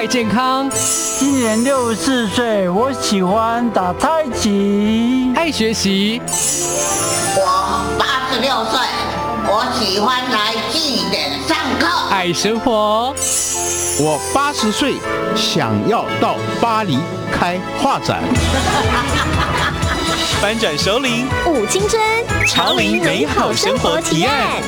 爱健康，今年六十四岁，我喜欢打太极。爱学习，我八十六岁，我喜欢来祭典上课。爱生活，我八十岁，想要到巴黎开画展。翻转首领，舞青春，潮林美好生活提案。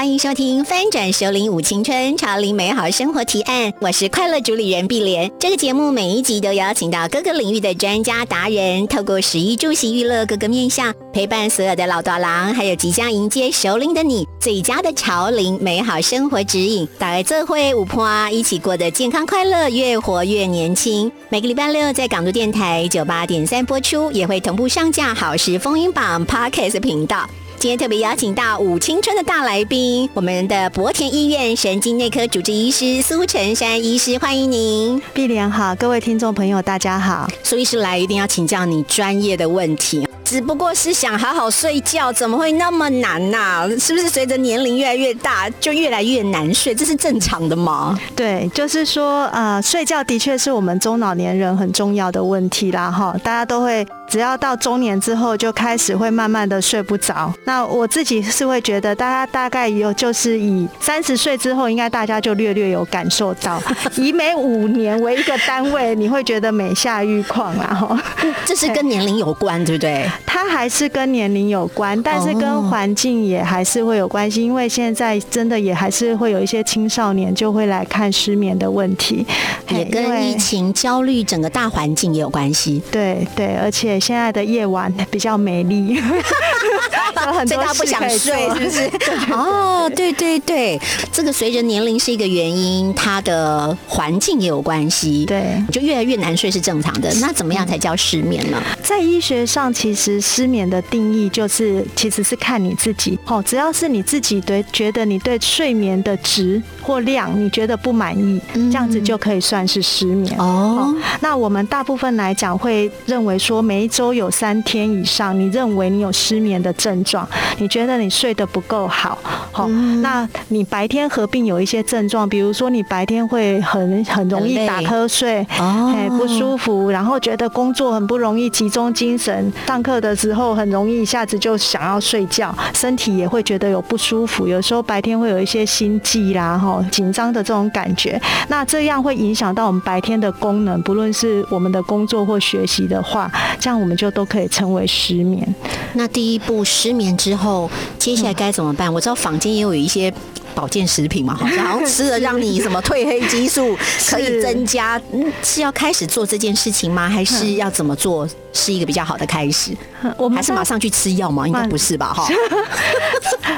欢迎收听《翻转首领舞青春潮林美好生活提案》，我是快乐主理人碧莲。这个节目每一集都邀请到各个领域的专家达人，透过十一住行娱乐各个面向，陪伴所有的老大郎，还有即将迎接首领的你，最佳的潮林美好生活指引。大家这会五坡啊，一起过得健康快乐，越活越年轻。每个礼拜六在港都电台九八点三播出，也会同步上架好时风云榜 Podcast 频道。今天特别邀请到五青春的大来宾，我们的博田医院神经内科主治医师苏成山医师，欢迎您。碧莲好，各位听众朋友大家好。苏医师来一定要请教你专业的问题，只不过是想好好睡觉，怎么会那么难呐？是不是随着年龄越来越大，就越来越难睡？这是正常的吗？对，就是说，呃，睡觉的确是我们中老年人很重要的问题啦，哈，大家都会。只要到中年之后，就开始会慢慢的睡不着。那我自己是会觉得，大家大概有就是以三十岁之后，应该大家就略略有感受到，以每五年为一个单位，你会觉得每下愈况啊。哈，这是跟年龄有关，对不对？它还是跟年龄有关，但是跟环境也还是会有关系。因为现在真的也还是会有一些青少年就会来看失眠的问题，也跟疫情焦虑整个大环境也有关系。对对，而且。现在的夜晚比较美丽，所以他不想睡，是不是？哦，对对对，这个随着年龄是一个原因，它的环境也有关系。对，就越来越难睡是正常的。那怎么样才叫失眠呢？在医学上，其实失眠的定义就是，其实是看你自己。哦，只要是你自己对觉得你对睡眠的值或量你觉得不满意，这样子就可以算是失眠。哦，那我们大部分来讲会认为说每一。周有三天以上，你认为你有失眠的症状，你觉得你睡得不够好，好，那你白天合并有一些症状，比如说你白天会很很容易打瞌睡，哎不舒服，然后觉得工作很不容易集中精神，上课的时候很容易一下子就想要睡觉，身体也会觉得有不舒服，有时候白天会有一些心悸啦，哈，紧张的这种感觉，那这样会影响到我们白天的功能，不论是我们的工作或学习的话，这样。我们就都可以称为失眠。那第一步失眠之后，接下来该怎么办？我知道坊间也有一些保健食品嘛，好像 吃了让你什么褪黑激素可以增加，是要开始做这件事情吗？还是要怎么做是一个比较好的开始？我们还是马上去吃药吗？应该不是吧？哈。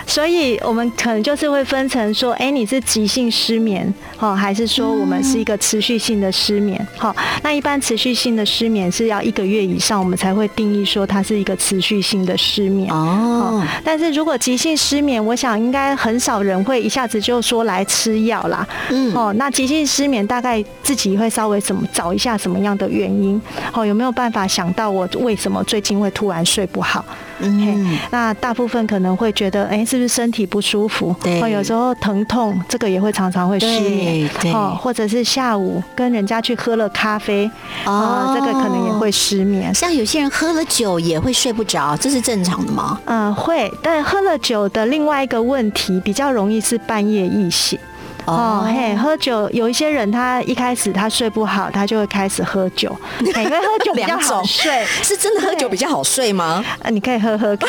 所以，我们可能就是会分成说，哎，你是急性失眠，哈，还是说我们是一个持续性的失眠？哈，那一般持续性的失眠是要一个月以上，我们才会定义说它是一个持续性的失眠。哦。但是如果急性失眠，我想应该很少人会一下子就说来吃药啦。嗯。哦，那急性失眠大概自己会稍微怎么找一下什么样的原因？哦，有没有办法想到我为什么最近会突然睡不好？嗯。那大部分可能会觉得，哎。是不是身体不舒服？对，有时候疼痛，这个也会常常会失眠。哦，或者是下午跟人家去喝了咖啡，哦，这个可能也会失眠。像有些人喝了酒也会睡不着，这是正常的吗？嗯，会。但喝了酒的另外一个问题，比较容易是半夜易醒。哦嘿，喝酒有一些人，他一开始他睡不好，他就会开始喝酒，因为喝酒比较好睡。是真的喝酒比较好睡吗？啊，你可以喝喝看。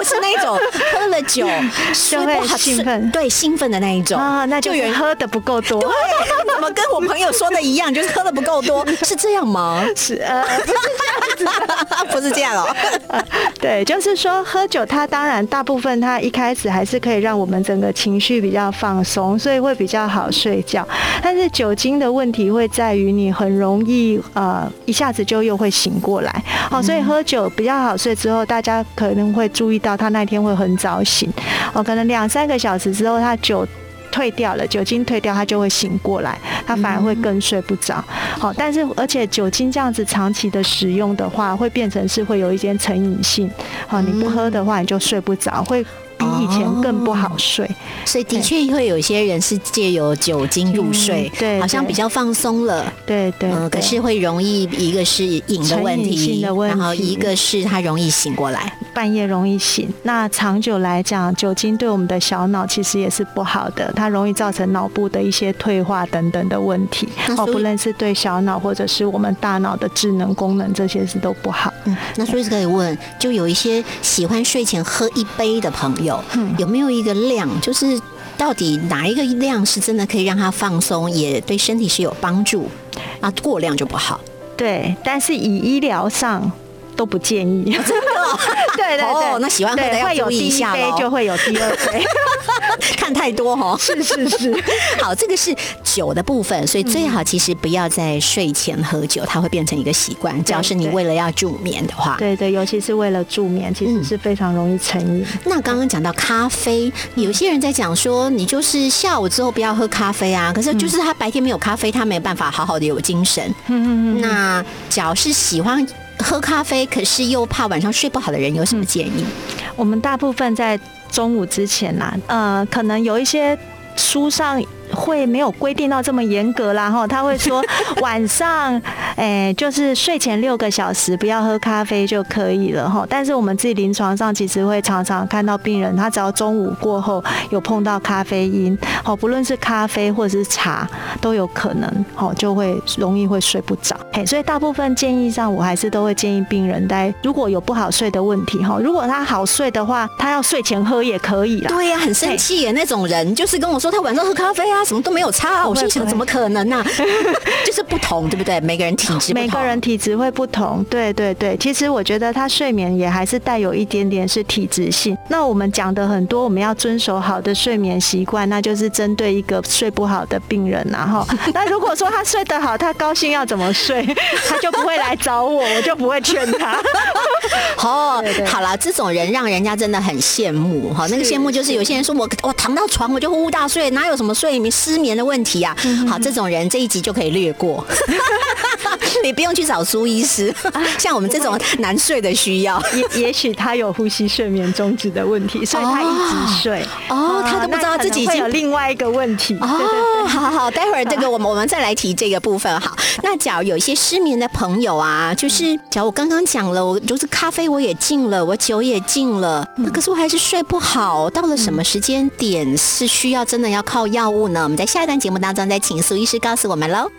不是那种喝了酒就会兴奋，对兴奋的那一种啊，那就人喝的不够多。对，怎么跟我朋友说的一样，就是喝的不够多，是这样吗？是呃，不是这样 哦。对，就是说喝酒，它当然大部分它一开始还是可以让我们整个情绪比较放松，所以会比较好睡觉。但是酒精的问题会在于你很容易呃一下子就又会醒过来。好，所以喝酒比较好睡之后，大家可能会注意到他那天会很早醒。哦，可能两三个小时之后，他酒退掉了，酒精退掉，他就会醒过来，他反而会更睡不着。好，但是而且酒精这样子长期的使用的话，会变成是会有一些成瘾性。好，你不喝的话，你就睡不着，会。比以前更不好睡。所以的确会有一些人是借由酒精入睡，对，好像比较放松了。对对，嗯，可是会容易一个是瘾的问题，然后一个是他容易醒过来，半夜容易醒。那长久来讲，酒精对我们的小脑其实也是不好的，它容易造成脑部的一些退化等等的问题。哦，不论是对小脑或者是我们大脑的智能功能，这些是都不好。嗯，那所以可以问，就有一些喜欢睡前喝一杯的朋友，有没有一个量？就是到底哪一个量是真的可以让他放松，也对身体是有帮助？啊，过量就不好。对，但是以医疗上。都不建议，真的，对对对，那喜欢喝的要注意一下就会有第二杯，看太多 哈，是是是。好，这个是酒的部分，所以最好其实不要在睡前喝酒，它会变成一个习惯。只要是你为了要助眠的话，对对，尤其是为了助眠，其实是非常容易成瘾。那刚刚讲到咖啡，有些人在讲说，你就是下午之后不要喝咖啡啊，可是就是他白天没有咖啡，他没有办法好好的有精神。嗯嗯嗯。那只要是喜欢。喝咖啡，可是又怕晚上睡不好的人有什么建议？我们大部分在中午之前啦，呃，可能有一些书上。会没有规定到这么严格啦哈，他会说 晚上，哎，就是睡前六个小时不要喝咖啡就可以了哈。但是我们自己临床上其实会常常看到病人，他只要中午过后有碰到咖啡因，好，不论是咖啡或者是茶都有可能，好，就会容易会睡不着。嘿，所以大部分建议上，我还是都会建议病人在如果有不好睡的问题哈，如果他好睡的话，他要睡前喝也可以啦。对呀，很生气耶那种人，就是跟我说他晚上喝咖啡啊。什么都没有差，我心想怎么可能呢？就是不同，对不对？每个人体质，每个人体质会不同。对对对，其实我觉得他睡眠也还是带有一点点是体质性。那我们讲的很多，我们要遵守好的睡眠习惯，那就是针对一个睡不好的病人，然后 那如果说他睡得好，他高兴要怎么睡，他就不会来找我，我就不会劝他。哦，好了，这种人让人家真的很羡慕哈。那个羡慕就是有些人说我我躺到床我就呼呼大睡，哪有什么睡眠失眠的问题啊？好，这种人这一集就可以略过，你不用去找苏医师。像我们这种难睡的需要，也也许他有呼吸睡眠终止的问题，所以他一直睡。哦，他都不知道自己会有另外一个问题。哦，好好好，待会儿这个我们我们再来提这个部分。好，那假如有一些失眠的朋友啊，就是假如我刚刚讲了，我就是咖啡我也禁了，我酒也禁了，那可是我还是睡不好。到了什么时间点是需要真的要靠药物呢？我们在下一段节目当中再请苏医师告诉我们喽。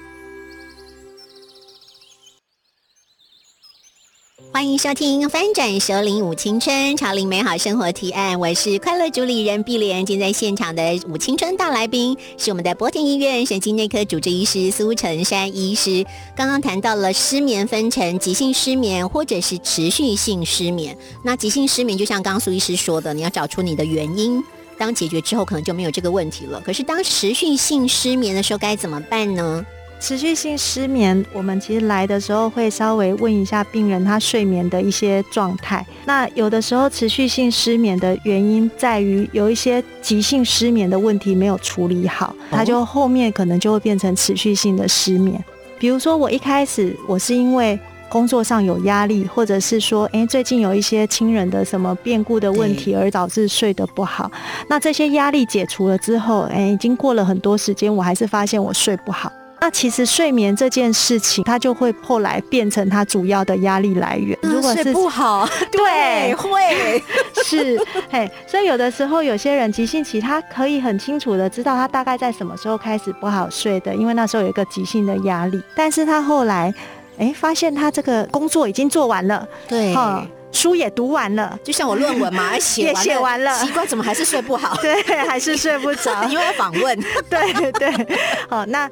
欢迎收听《翻转首领舞青春潮领美好生活提案》，我是快乐主理人碧莲。今天在现场的舞青春大来宾是我们的博田医院神经内科主治医师苏成山医师。刚刚谈到了失眠分成急性失眠或者是持续性失眠。那急性失眠就像刚刚苏医师说的，你要找出你的原因，当解决之后可能就没有这个问题了。可是当持续性失眠的时候该怎么办呢？持续性失眠，我们其实来的时候会稍微问一下病人他睡眠的一些状态。那有的时候持续性失眠的原因在于有一些急性失眠的问题没有处理好，他就后面可能就会变成持续性的失眠。比如说我一开始我是因为工作上有压力，或者是说诶最近有一些亲人的什么变故的问题而导致睡得不好。那这些压力解除了之后，诶已经过了很多时间，我还是发现我睡不好。那其实睡眠这件事情，它就会后来变成它主要的压力来源。如果是不好，对，会 是嘿。所以有的时候，有些人急性期，他可以很清楚的知道他大概在什么时候开始不好睡的，因为那时候有一个急性的压力。但是他后来，哎，发现他这个工作已经做完了，对。书也读完了，就像我论文嘛，写 写完了，奇怪，怎么还是睡不好？对，还是睡不着，因为要访问。对对，好，那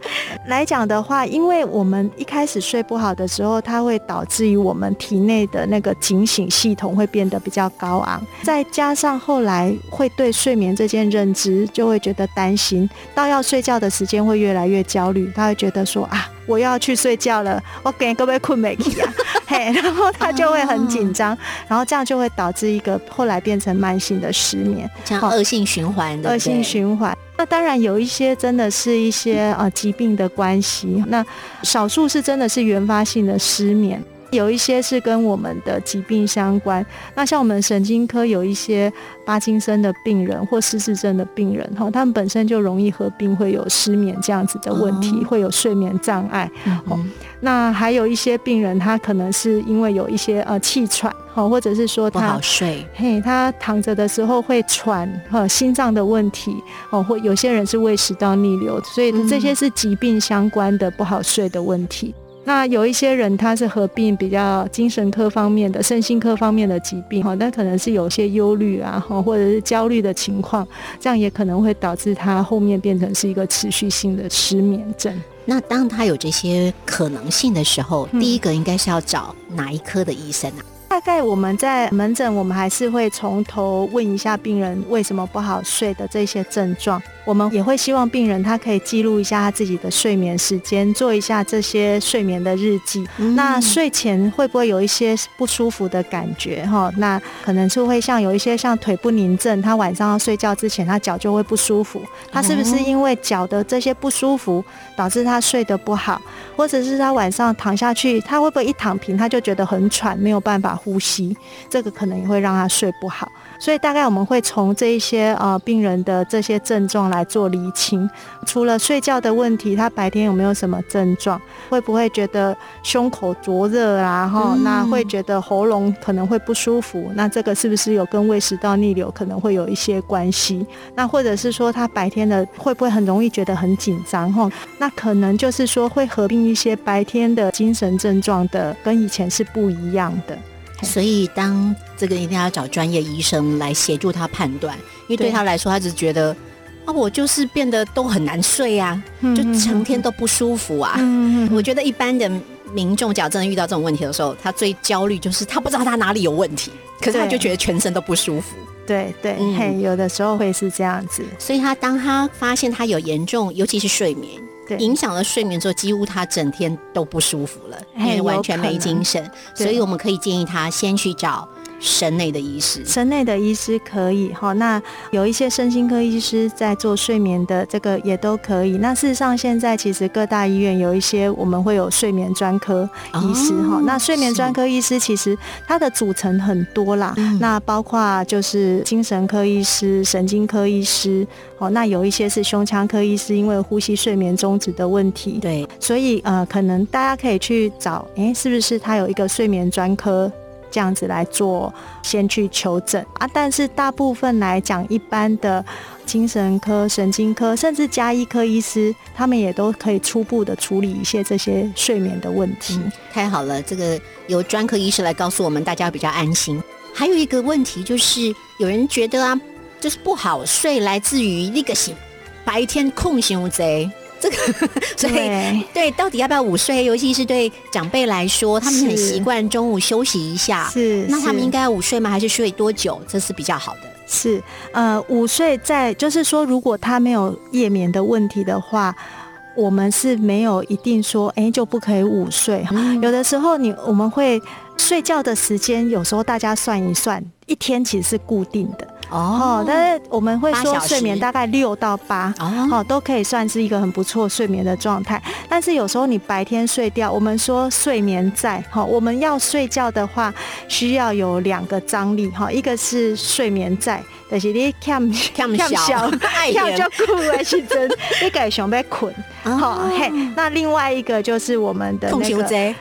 来讲的话，因为我们一开始睡不好的时候，它会导致于我们体内的那个警醒系统会变得比较高昂，再加上后来会对睡眠这件认知就会觉得担心，到要睡觉的时间会越来越焦虑，他会觉得说啊。我要去睡觉了，我给各位困美去啊，嘿，然后他就会很紧张，然后这样就会导致一个后来变成慢性的失眠，这样恶性循环的。恶性循环。那当然有一些真的是一些呃疾病的关系，那少数是真的是原发性的失眠。有一些是跟我们的疾病相关。那像我们神经科有一些巴金森的病人或失智症的病人，哈，他们本身就容易合并会有失眠这样子的问题，会有睡眠障碍。哦，那还有一些病人，他可能是因为有一些呃气喘，哈，或者是说不好睡，嘿，他躺着的时候会喘，哈，心脏的问题，哦，或有些人是胃食道逆流，所以这些是疾病相关的不好睡的问题。那有一些人他是合并比较精神科方面的、身心科方面的疾病，哈，那可能是有些忧虑啊，哈，或者是焦虑的情况，这样也可能会导致他后面变成是一个持续性的失眠症。那当他有这些可能性的时候，第一个应该是要找哪一科的医生啊？大概我们在门诊，我们还是会从头问一下病人为什么不好睡的这些症状。我们也会希望病人他可以记录一下他自己的睡眠时间，做一下这些睡眠的日记。那睡前会不会有一些不舒服的感觉？哈，那可能是会像有一些像腿不宁症，他晚上要睡觉之前，他脚就会不舒服。他是不是因为脚的这些不舒服导致他睡得不好？或者是他晚上躺下去，他会不会一躺平他就觉得很喘，没有办法呼吸？这个可能也会让他睡不好。所以大概我们会从这一些呃病人的这些症状来做厘清，除了睡觉的问题，他白天有没有什么症状？会不会觉得胸口灼热啊？哈，那会觉得喉咙可能会不舒服？那这个是不是有跟胃食道逆流可能会有一些关系？那或者是说他白天的会不会很容易觉得很紧张？哈，那可能就是说会合并一些白天的精神症状的，跟以前是不一样的。所以，当这个一定要找专业医生来协助他判断，因为对他来说，他只觉得啊，我就是变得都很难睡啊，就成天都不舒服啊。我觉得一般的民众，假真的遇到这种问题的时候，他最焦虑就是他不知道他哪里有问题，可是他就觉得全身都不舒服。对对，嘿，有的时候会是这样子。所以他当他发现他有严重，尤其是睡眠。影响了睡眠之后，几乎他整天都不舒服了，因为完全没精神。所以我们可以建议他先去找。神内的医师，神内的医师可以哈。那有一些身心科医师在做睡眠的这个也都可以。那事实上，现在其实各大医院有一些我们会有睡眠专科医师哈。那睡眠专科医师其实它的组成很多啦。那包括就是精神科医师、神经科医师哦。那有一些是胸腔科医师，因为呼吸睡眠终止的问题。对，所以呃，可能大家可以去找，哎，是不是他有一个睡眠专科？这样子来做，先去求诊啊。但是大部分来讲，一般的精神科、神经科，甚至加医科医师，他们也都可以初步的处理一些这些睡眠的问题。太好了，这个由专科医师来告诉我们，大家比较安心。还有一个问题就是，有人觉得啊，就是不好睡，来自于那个醒白天空醒贼。这个，所以对，到底要不要午睡？尤其是对长辈来说，他们很习惯中午休息一下。是，那他们应该午睡吗？还是睡多久？这是比较好的。是，呃，午睡在就是说，如果他没有夜眠的问题的话，我们是没有一定说，哎，就不可以午睡。有的时候，你我们会睡觉的时间，有时候大家算一算，一天其实是固定的。哦，但是我们会说睡眠大概六到八，哦，都可以算是一个很不错睡眠的状态。但是有时候你白天睡掉，我们说睡眠在，哈，我们要睡觉的话，需要有两个张力，哈，一个是睡眠在，但是你看看 小，跳 就困的时阵，你该想要困，好嘿。那另外一个就是我们的那个。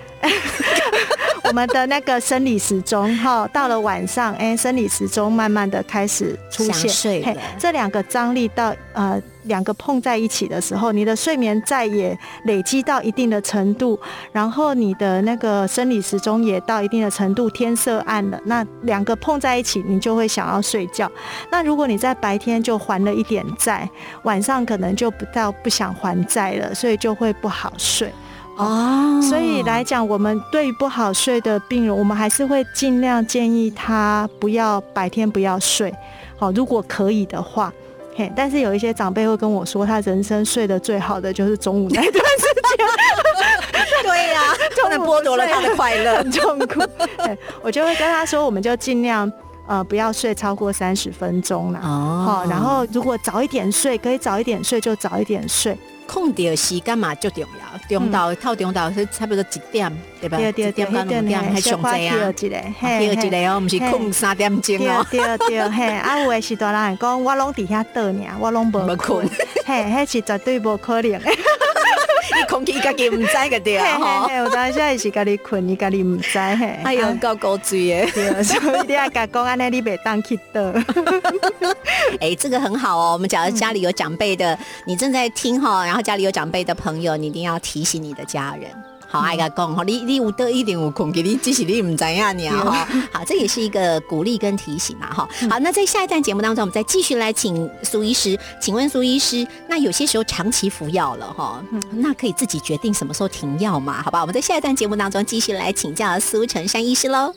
我们的那个生理时钟哈，到了晚上，哎，生理时钟慢慢的开始出现，嘿，这两个张力到呃两个碰在一起的时候，你的睡眠再也累积到一定的程度，然后你的那个生理时钟也到一定的程度，天色暗了，那两个碰在一起，你就会想要睡觉。那如果你在白天就还了一点债，晚上可能就不到不想还债了，所以就会不好睡。哦，所以来讲，我们对于不好睡的病人，我们还是会尽量建议他不要白天不要睡，好，如果可以的话，嘿。但是有一些长辈会跟我说，他人生睡得最好的就是中午那段时间。对呀，真的剥夺了他的快乐，很痛苦。我就会跟他说，我们就尽量呃不要睡超过三十分钟了。哦，好，然后如果早一点睡，可以早一点睡就早一点睡。空的时间嘛就重要？中岛套中岛是差不多一点，对吧？对对对，一点到两点还上济啊，一个，嘿，一个哦，不是空三点钟哦。对对嘿，啊，有的是大人讲，我拢伫遐倒呢，我拢无困，嘿，迄是绝对无可能。你空气家己唔知个对啊，吼，有当时是家己困，你家己唔知嘿。哎呦，够高醉耶！所以你爱甲讲安尼，你袂当去倒。哎，这个很好哦。我们假如家里有长辈的，你正在听哈，然后家里有长辈的朋友，你一定要提醒你的家人。好，爱个讲吼，你你有得一定有空给你，只是你唔知呀你啊哈。好，这也是一个鼓励跟提醒嘛哈。好，那在下一段节目当中，我们再继续来请苏医师。请问苏医师，那有些时候长期服药了哈，那可以自己决定什么时候停药嘛？好吧，我们在下一段节目当中继续来请教苏成山医师喽。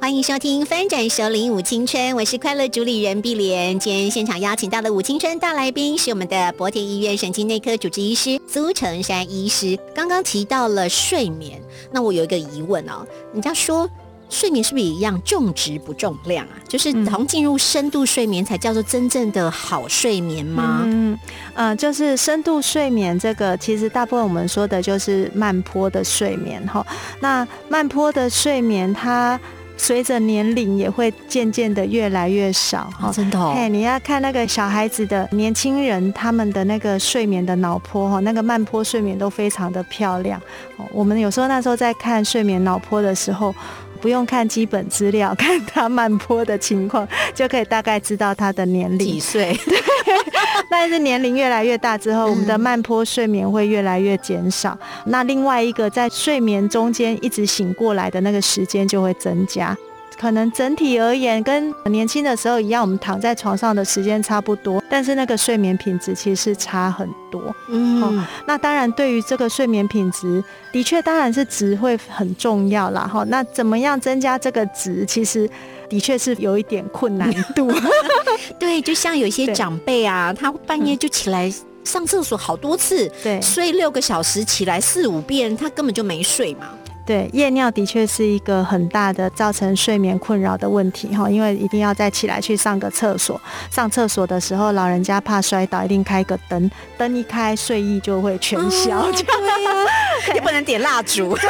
欢迎收听《翻转首领舞青春》，我是快乐主理人碧莲。今天现场邀请到的舞青春大来宾是我们的博田医院神经内科主治医师苏成山医师。刚刚提到了睡眠，那我有一个疑问哦，人家说睡眠是不是一样重质不重量啊？就是从进入深度睡眠才叫做真正的好睡眠吗？嗯嗯，就是深度睡眠这个，其实大部分我们说的就是慢坡的睡眠哈。那慢坡的睡眠它。随着年龄也会渐渐的越来越少哈，真的。嘿，你要看那个小孩子的年轻人，他们的那个睡眠的脑波哈，那个慢坡睡眠都非常的漂亮。我们有时候那时候在看睡眠脑波的时候，不用看基本资料，看他慢坡的情况，就可以大概知道他的年龄几岁。但是年龄越来越大之后，我们的慢坡睡眠会越来越减少。那另外一个在睡眠中间一直醒过来的那个时间就会增加。可能整体而言跟年轻的时候一样，我们躺在床上的时间差不多，但是那个睡眠品质其实是差很多。嗯，那当然对于这个睡眠品质，的确当然是值会很重要啦。哈。那怎么样增加这个值，其实的确是有一点困难度。对，就像有些长辈啊，他半夜就起来上厕所好多次，对，睡六个小时起来四五遍，他根本就没睡嘛。对，夜尿的确是一个很大的造成睡眠困扰的问题哈，因为一定要再起来去上个厕所。上厕所的时候，老人家怕摔倒，一定开个灯，灯一开，睡意就会全消。对呀，也不能点蜡烛，对，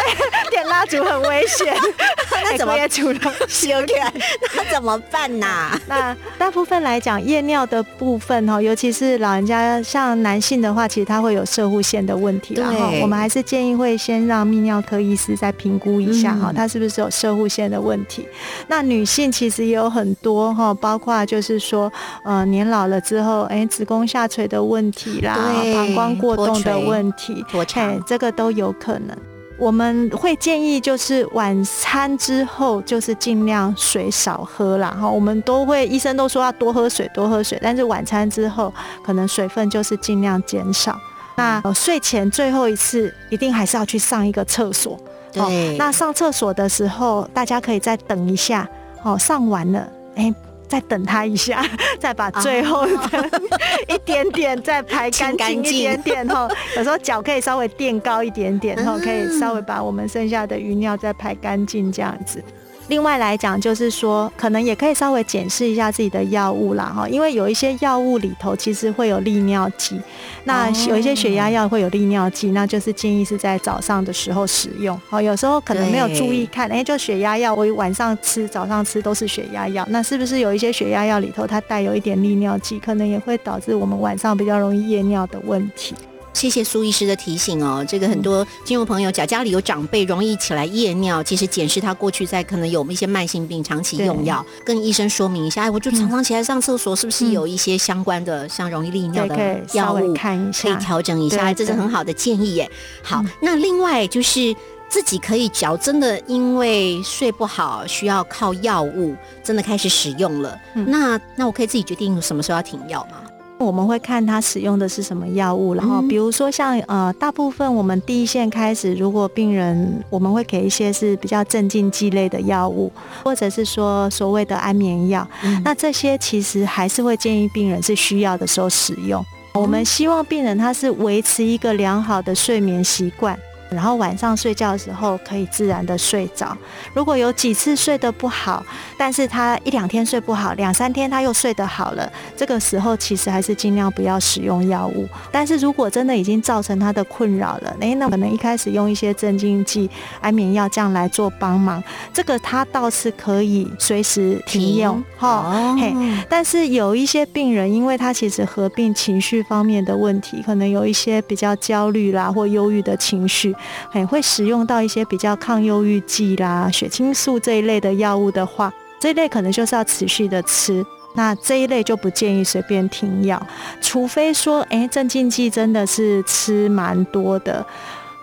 点蜡烛很危险。那怎么除了修 改？那怎么办呐？那大部分来讲，夜尿的部分哈，尤其是老人家，像男性的话，其实他会有射护腺的问题，然后我们还是建议会先让泌尿科医师在。评估一下哈，他是不是有射护腺的问题？那女性其实也有很多哈，包括就是说，呃，年老了之后，哎，子宫下垂的问题啦，膀胱过动的问题，哎，这个都有可能。我们会建议就是晚餐之后，就是尽量水少喝啦。哈。我们都会医生都说要多喝水，多喝水，但是晚餐之后，可能水分就是尽量减少。那睡前最后一次，一定还是要去上一个厕所。对，那上厕所的时候，大家可以再等一下，哦，上完了，哎，再等他一下，再把最后的 一点点再排干净一点点，哈，有时候脚可以稍微垫高一点点，然后，可以稍微把我们剩下的余尿再排干净，这样子。另外来讲，就是说，可能也可以稍微检视一下自己的药物啦，哈，因为有一些药物里头其实会有利尿剂，那有一些血压药会有利尿剂，那就是建议是在早上的时候使用，哦，有时候可能没有注意看，哎，就血压药，我晚上吃、早上吃都是血压药，那是不是有一些血压药里头它带有一点利尿剂，可能也会导致我们晚上比较容易夜尿的问题。谢谢苏医师的提醒哦，这个很多听众朋友家家里有长辈容易起来夜尿，其实检视他过去在可能有一些慢性病长期用药，跟医生说明一下，哎，我就常常起来上厕所，是不是有一些相关的像容易利尿的药物，可以调整一下，这是很好的建议耶。好，那另外就是自己可以嚼真的因为睡不好需要靠药物，真的开始使用了，那那我可以自己决定什么时候要停药吗？我们会看他使用的是什么药物，然后比如说像呃，大部分我们第一线开始，如果病人我们会给一些是比较镇静剂类的药物，或者是说所谓的安眠药，那这些其实还是会建议病人是需要的时候使用。我们希望病人他是维持一个良好的睡眠习惯。然后晚上睡觉的时候可以自然的睡着。如果有几次睡得不好，但是他一两天睡不好，两三天他又睡得好了，这个时候其实还是尽量不要使用药物。但是如果真的已经造成他的困扰了，诶，那可能一开始用一些镇静剂、安眠药这样来做帮忙，这个他倒是可以随时停用哈。嘿，但是有一些病人，因为他其实合并情绪方面的问题，可能有一些比较焦虑啦或忧郁的情绪。很会使用到一些比较抗忧郁剂啦、血清素这一类的药物的话，这一类可能就是要持续的吃。那这一类就不建议随便停药，除非说，哎，镇静剂真的是吃蛮多的。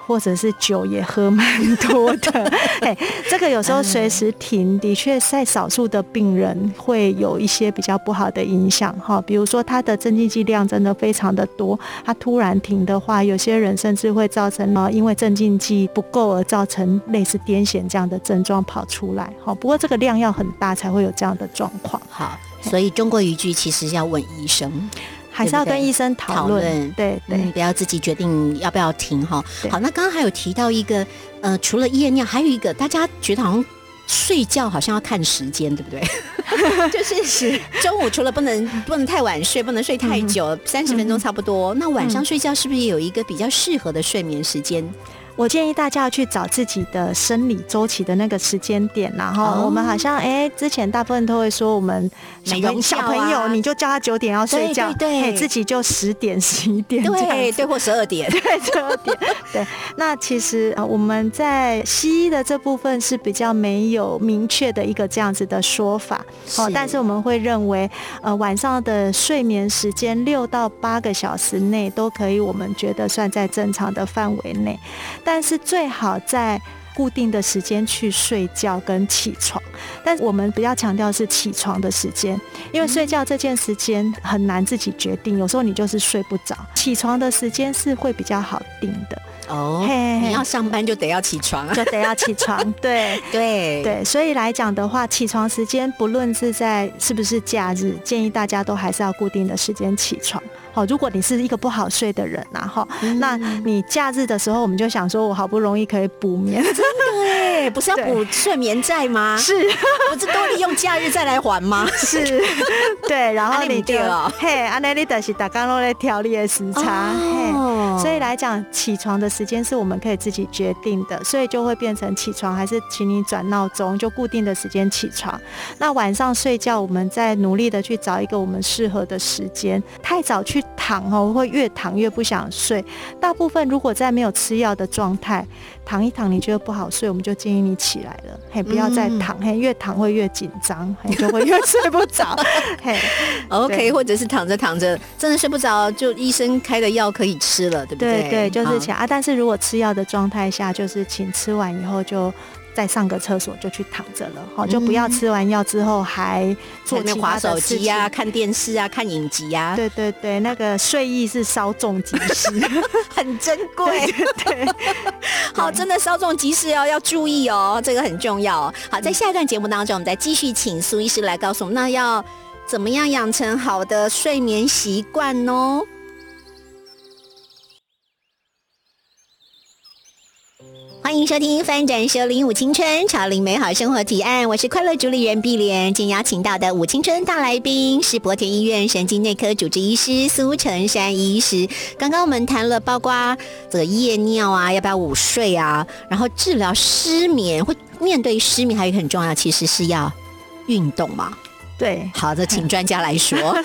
或者是酒也喝蛮多的，哎，这个有时候随时停，的确在少数的病人会有一些比较不好的影响哈。比如说他的镇静剂量真的非常的多，他突然停的话，有些人甚至会造成啊，因为镇静剂不够而造成类似癫痫这样的症状跑出来。哈，不过这个量要很大才会有这样的状况。好，所以中国语句其实要问医生。还是要跟医生讨论，对对，不要自己决定要不要停哈。好，那刚刚还有提到一个，呃，除了夜尿，还有一个大家觉得好像睡觉好像要看时间，对不对？就是是中午除了不能不能太晚睡，不能睡太久，三十分钟差不多。那晚上睡觉是不是也有一个比较适合的睡眠时间？我建议大家要去找自己的生理周期的那个时间点，然后我们好像哎，之前大部分都会说我们小朋小朋友，你就叫他九点要睡觉，对，自己就十点十一点，对对，或十二点，对十二点，对。那其实啊，我们在西医的这部分是比较没有明确的一个这样子的说法，哦，但是我们会认为，呃，晚上的睡眠时间六到八个小时内都可以，我们觉得算在正常的范围内。但是最好在固定的时间去睡觉跟起床，但我们比较强调是起床的时间，因为睡觉这件时间很难自己决定，有时候你就是睡不着，起床的时间是会比较好定的。哦，你要上班就得要起床，就得要起床，对。对。对，所以来讲的话，起床时间不论是在是不是假日，建议大家都还是要固定的时间起床。好，如果你是一个不好睡的人，然后，那你假日的时候，我们就想说，我好不容易可以补眠，真的哎，不是要补睡眠债吗？是，不是都利用假日再来还吗？是，对，然后你就嘿，安内利的是打刚落来调理的时差，嘿，所以来讲，起床的时间是我们可以自己决定的，所以就会变成起床还是请你转闹钟，就固定的时间起床。那晚上睡觉，我们再努力的去找一个我们适合的时间，太早去。躺哦，会越躺越不想睡。大部分如果在没有吃药的状态，躺一躺你觉得不好睡，我们就建议你起来了，嘿，不要再躺，嘿，越躺会越紧张，嘿，就会越睡不着，嘿，OK，或者是躺着躺着真的睡不着，就医生开的药可以吃了，对不对？对对，就是起啊。但是如果吃药的状态下，就是请吃完以后就。再上个厕所就去躺着了，好，就不要吃完药之后还做那划手机啊、看电视啊、看影集啊。对对对，那个睡意是稍纵即逝，很珍贵。对，好，真的稍纵即逝哦，要注意哦，这个很重要。好，在下一段节目当中，我们再继续请苏医师来告诉我们，那要怎么样养成好的睡眠习惯呢？欢迎收听《翻转修灵五青春潮龄美好生活提案》，我是快乐主理人碧莲。今天邀请到的五青春大来宾是博田医院神经内科主治医师苏成山医师。刚刚我们谈了包括这个夜尿啊，要不要午睡啊，然后治疗失眠，会面对失眠，还有一个很重要，其实是要运动嘛。对，好的，请专家来说。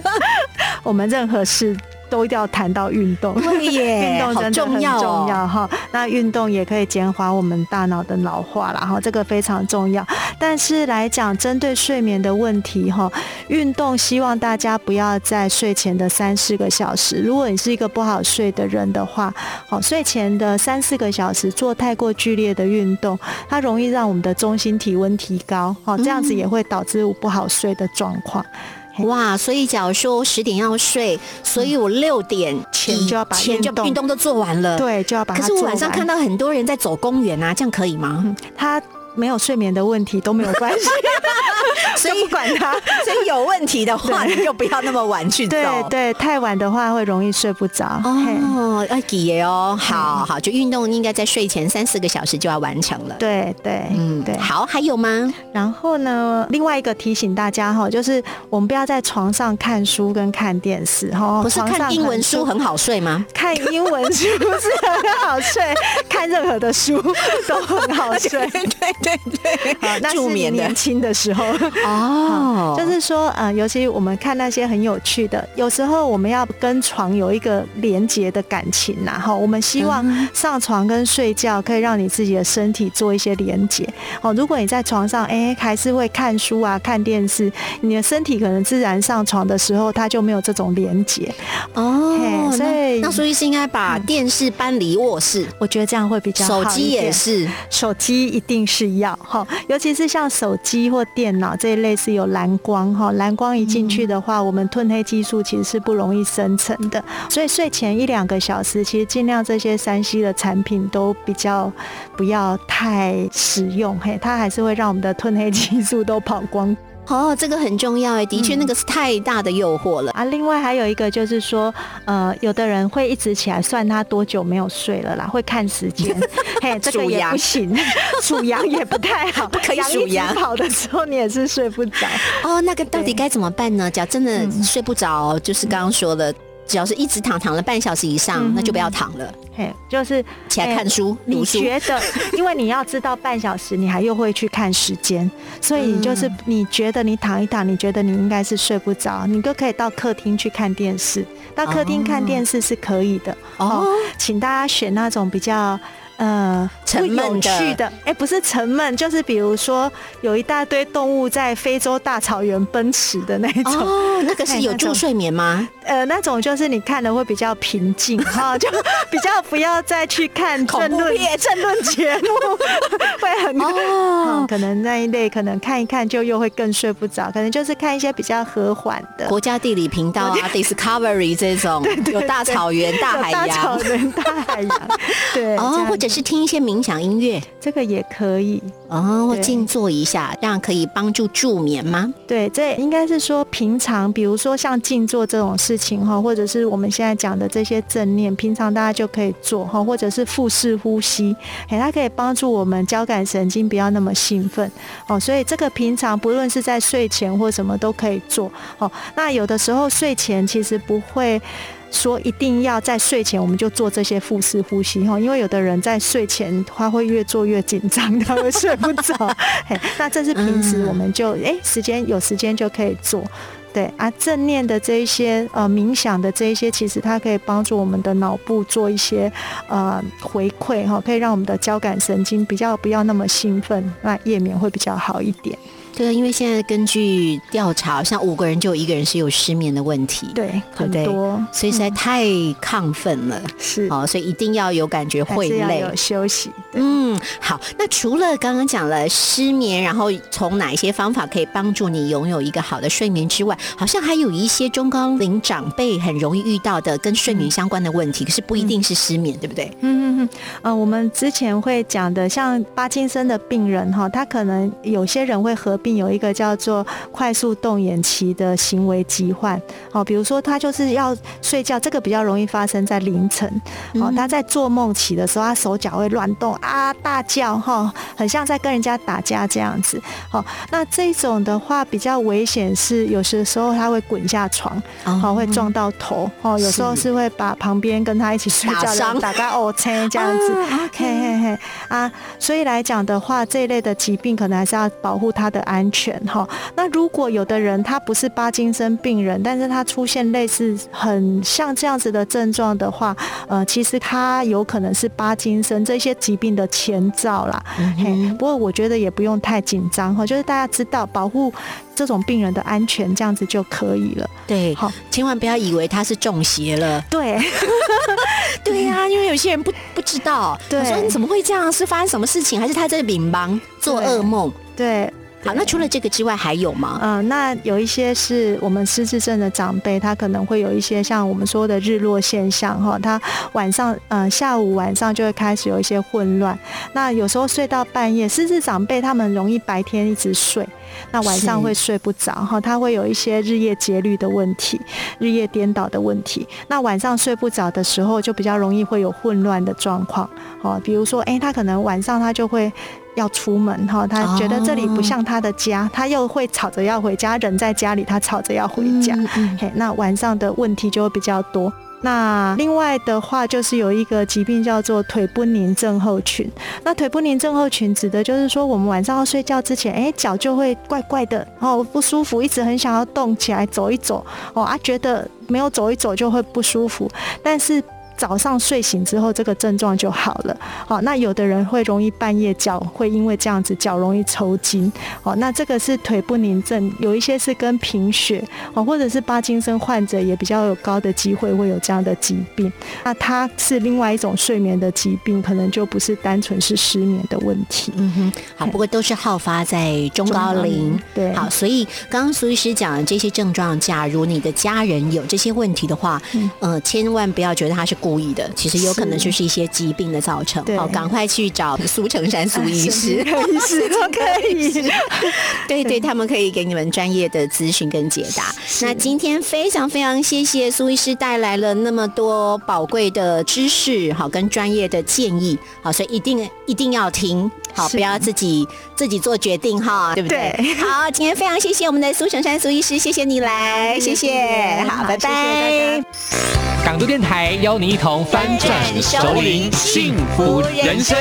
我们任何事。都一定要谈到运动，运动真的很重要哈。那运动也可以减缓我们大脑的老化了哈，这个非常重要。但是来讲，针对睡眠的问题哈，运动希望大家不要在睡前的三四个小时。如果你是一个不好睡的人的话，好，睡前的三四个小时做太过剧烈的运动，它容易让我们的中心体温提高，好，这样子也会导致不好睡的状况。哇，所以假如说十点要睡，所以我六点前就要把前就运动都做完了，对，就要把。可是我晚上看到很多人在走公园啊，这样可以吗？他。没有睡眠的问题都没有关系，所以不管他。所以有问题的话，你就不要那么晚去走。对对，太晚的话会容易睡不着。哦，要记哦，好好，就运动应该在睡前三四个小时就要完成了。对对，嗯，对。好，还有吗？然后呢，另外一个提醒大家哈，就是我们不要在床上看书跟看电视哈。不是看英文书很好睡吗？看英文书是很好睡，看任何的书都很好睡。对对对好，那是助眠年轻的时候。哦，就是说，呃，尤其我们看那些很有趣的，有时候我们要跟床有一个连结的感情呐，哈，我们希望上床跟睡觉可以让你自己的身体做一些连结。哦，如果你在床上，哎，还是会看书啊、看电视，你的身体可能自然上床的时候，它就没有这种连结。哦嘿，所以那那苏医师应该把电视搬离卧室，我觉得这样会比较好手机也是。手机一定是要哈，尤其是像手机或电脑这一类是有蓝光哈，蓝光一进去的话，我们褪黑激素其实是不容易生成的，所以睡前一两个小时，其实尽量这些三 C 的产品都比较不要太使用，嘿，它还是会让我们的褪黑激素都跑光哦，这个很重要哎，的确那个是太大的诱惑了。啊。另外还有一个就是说，呃，有的人会一直起来算他多久没有睡了啦，会看时间，嘿，这个也不行，数羊也不太好，不可以数羊跑的时候你也是睡不着。哦，那个到底该怎么办呢？假如真的嗯睡不着，就是刚刚说的，只要是一直躺躺了半小时以上，嗯那就不要躺了，嘿，就是起来看书、你。觉得，因为你要知道半小时，你还又会去看时间，所以你就是你觉得你躺一躺，你觉得你应该是睡不着，你都可以到客厅去看电视。到客厅看电视是可以的哦哦，请大家选那种比较。呃，沉闷的。哎、不是沉闷，就是比如说有一大堆动物在非洲大草原奔驰的那种，哦，那个是有助睡眠吗？呃，那种就是你看的会比较平静哈，就 比较不要再去看恐政论怖片政论节目，会很哦。嗯，可能那一类可能看一看就又会更睡不着，可能就是看一些比较和缓的。国家地理频道啊，Discovery 这种 有大草原、大海洋大草。原、大海洋，对，哦，或者是听一些冥想音乐，这个也可以。哦，或静坐一下，这样可以帮助助眠吗？对，这应该是说平常，比如说像静坐这种事情哈，或者是我们现在讲的这些正念，平常大家就可以做哈，或者是腹式呼吸，哎，它可以帮助我们交感神经不要那么兴奋哦。所以这个平常不论是在睡前或什么都可以做哦。那有的时候睡前其实不会。说一定要在睡前我们就做这些腹式呼吸哈，因为有的人在睡前他会越做越紧张，他会睡不着。嘿 那这是平时我们就哎、时间有时间就可以做。对啊，正念的这一些呃冥想的这一些，其实它可以帮助我们的脑部做一些呃回馈哈，可以让我们的交感神经比较不要那么兴奋，那夜眠会比较好一点。对啊，因为现在根据调查，像五个人就有一个人是有失眠的问题，对，对很不对多所以实在太亢奋了。是哦，所以一定要有感觉会累。有休息。嗯，好。那除了刚刚讲了失眠，然后从哪一些方法可以帮助你拥有一个好的睡眠之外，好像还有一些中高龄长辈很容易遇到的跟睡眠相关的问题，可是不一定是失眠，对不对？嗯嗯嗯，呃，我们之前会讲的，像巴金森的病人哈，他可能有些人会合并有一个叫做快速动眼期的行为疾患，哦，比如说他就是要睡觉，这个比较容易发生在凌晨，哦，他在做梦起的时候，他手脚会乱动啊，大叫哈，很像在跟人家打架这样子，哦，那这种的话比较危险是，有些时候他会滚下床，哦，会撞到头，哦，有时候是是会把旁边跟他一起睡觉的人打个哦车 这样子，嘿嘿嘿。啊，所以来讲的话，这一类的疾病可能还是要保护他的安全哈。那如果有的人他不是巴金森病人，但是他出现类似很像这样子的症状的话，呃，其实他有可能是巴金森这些疾病的前兆啦。嘿，不过我觉得也不用太紧张哈，就是大家知道保护这种病人的安全，这样子就可以了。对，好，千万不要以为他是中邪了。对，对呀、因为有些人不不知道，对我说你怎么会这样？是发生什么事情？还是他在冥帮做噩梦？对，好，那除了这个之外还有吗？嗯，那有一些是我们失智症的长辈，他可能会有一些像我们说的日落现象哈，他晚上嗯下午晚上就会开始有一些混乱，那有时候睡到半夜，失智长辈他们容易白天一直睡。那晚上会睡不着哈，他会有一些日夜节律的问题，日夜颠倒的问题。那晚上睡不着的时候，就比较容易会有混乱的状况。哦，比如说，哎，他可能晚上他就会要出门哈，他觉得这里不像他的家，他又会吵着要回家，人在家里，他吵着要回家。嘿，那晚上的问题就会比较多。那另外的话，就是有一个疾病叫做腿不宁症候群。那腿不宁症候群指的就是说，我们晚上要睡觉之前，哎，脚就会怪怪的，然后不舒服，一直很想要动起来走一走，哦啊，觉得没有走一走就会不舒服，但是。早上睡醒之后，这个症状就好了。好，那有的人会容易半夜脚会因为这样子脚容易抽筋。哦，那这个是腿不宁症，有一些是跟贫血哦，或者是巴金森患者也比较有高的机会会有这样的疾病。那它是另外一种睡眠的疾病，可能就不是单纯是失眠的问题。嗯哼，好，不过都是好发在中高龄。对，好，所以刚刚苏医师讲的这些症状，假如你的家人有这些问题的话，嗯，呃，千万不要觉得他是故意的，其实有可能就是一些疾病的造成。好，赶快去找苏成山苏医师，医师都可以。对对，他们可以给你们专业的咨询跟解答。那今天非常非常谢谢苏医师带来了那么多宝贵的知识，好跟专业的建议，好，所以一定一定要听，好，不要自己自己做决定哈，对不对？好，今天非常谢谢我们的苏成山苏医师，谢谢你来，谢谢，好，拜拜。港都电台邀你一同翻转熟龄幸福人生。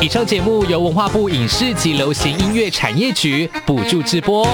以上节目由文化部影视及流行音乐产业局补助直播。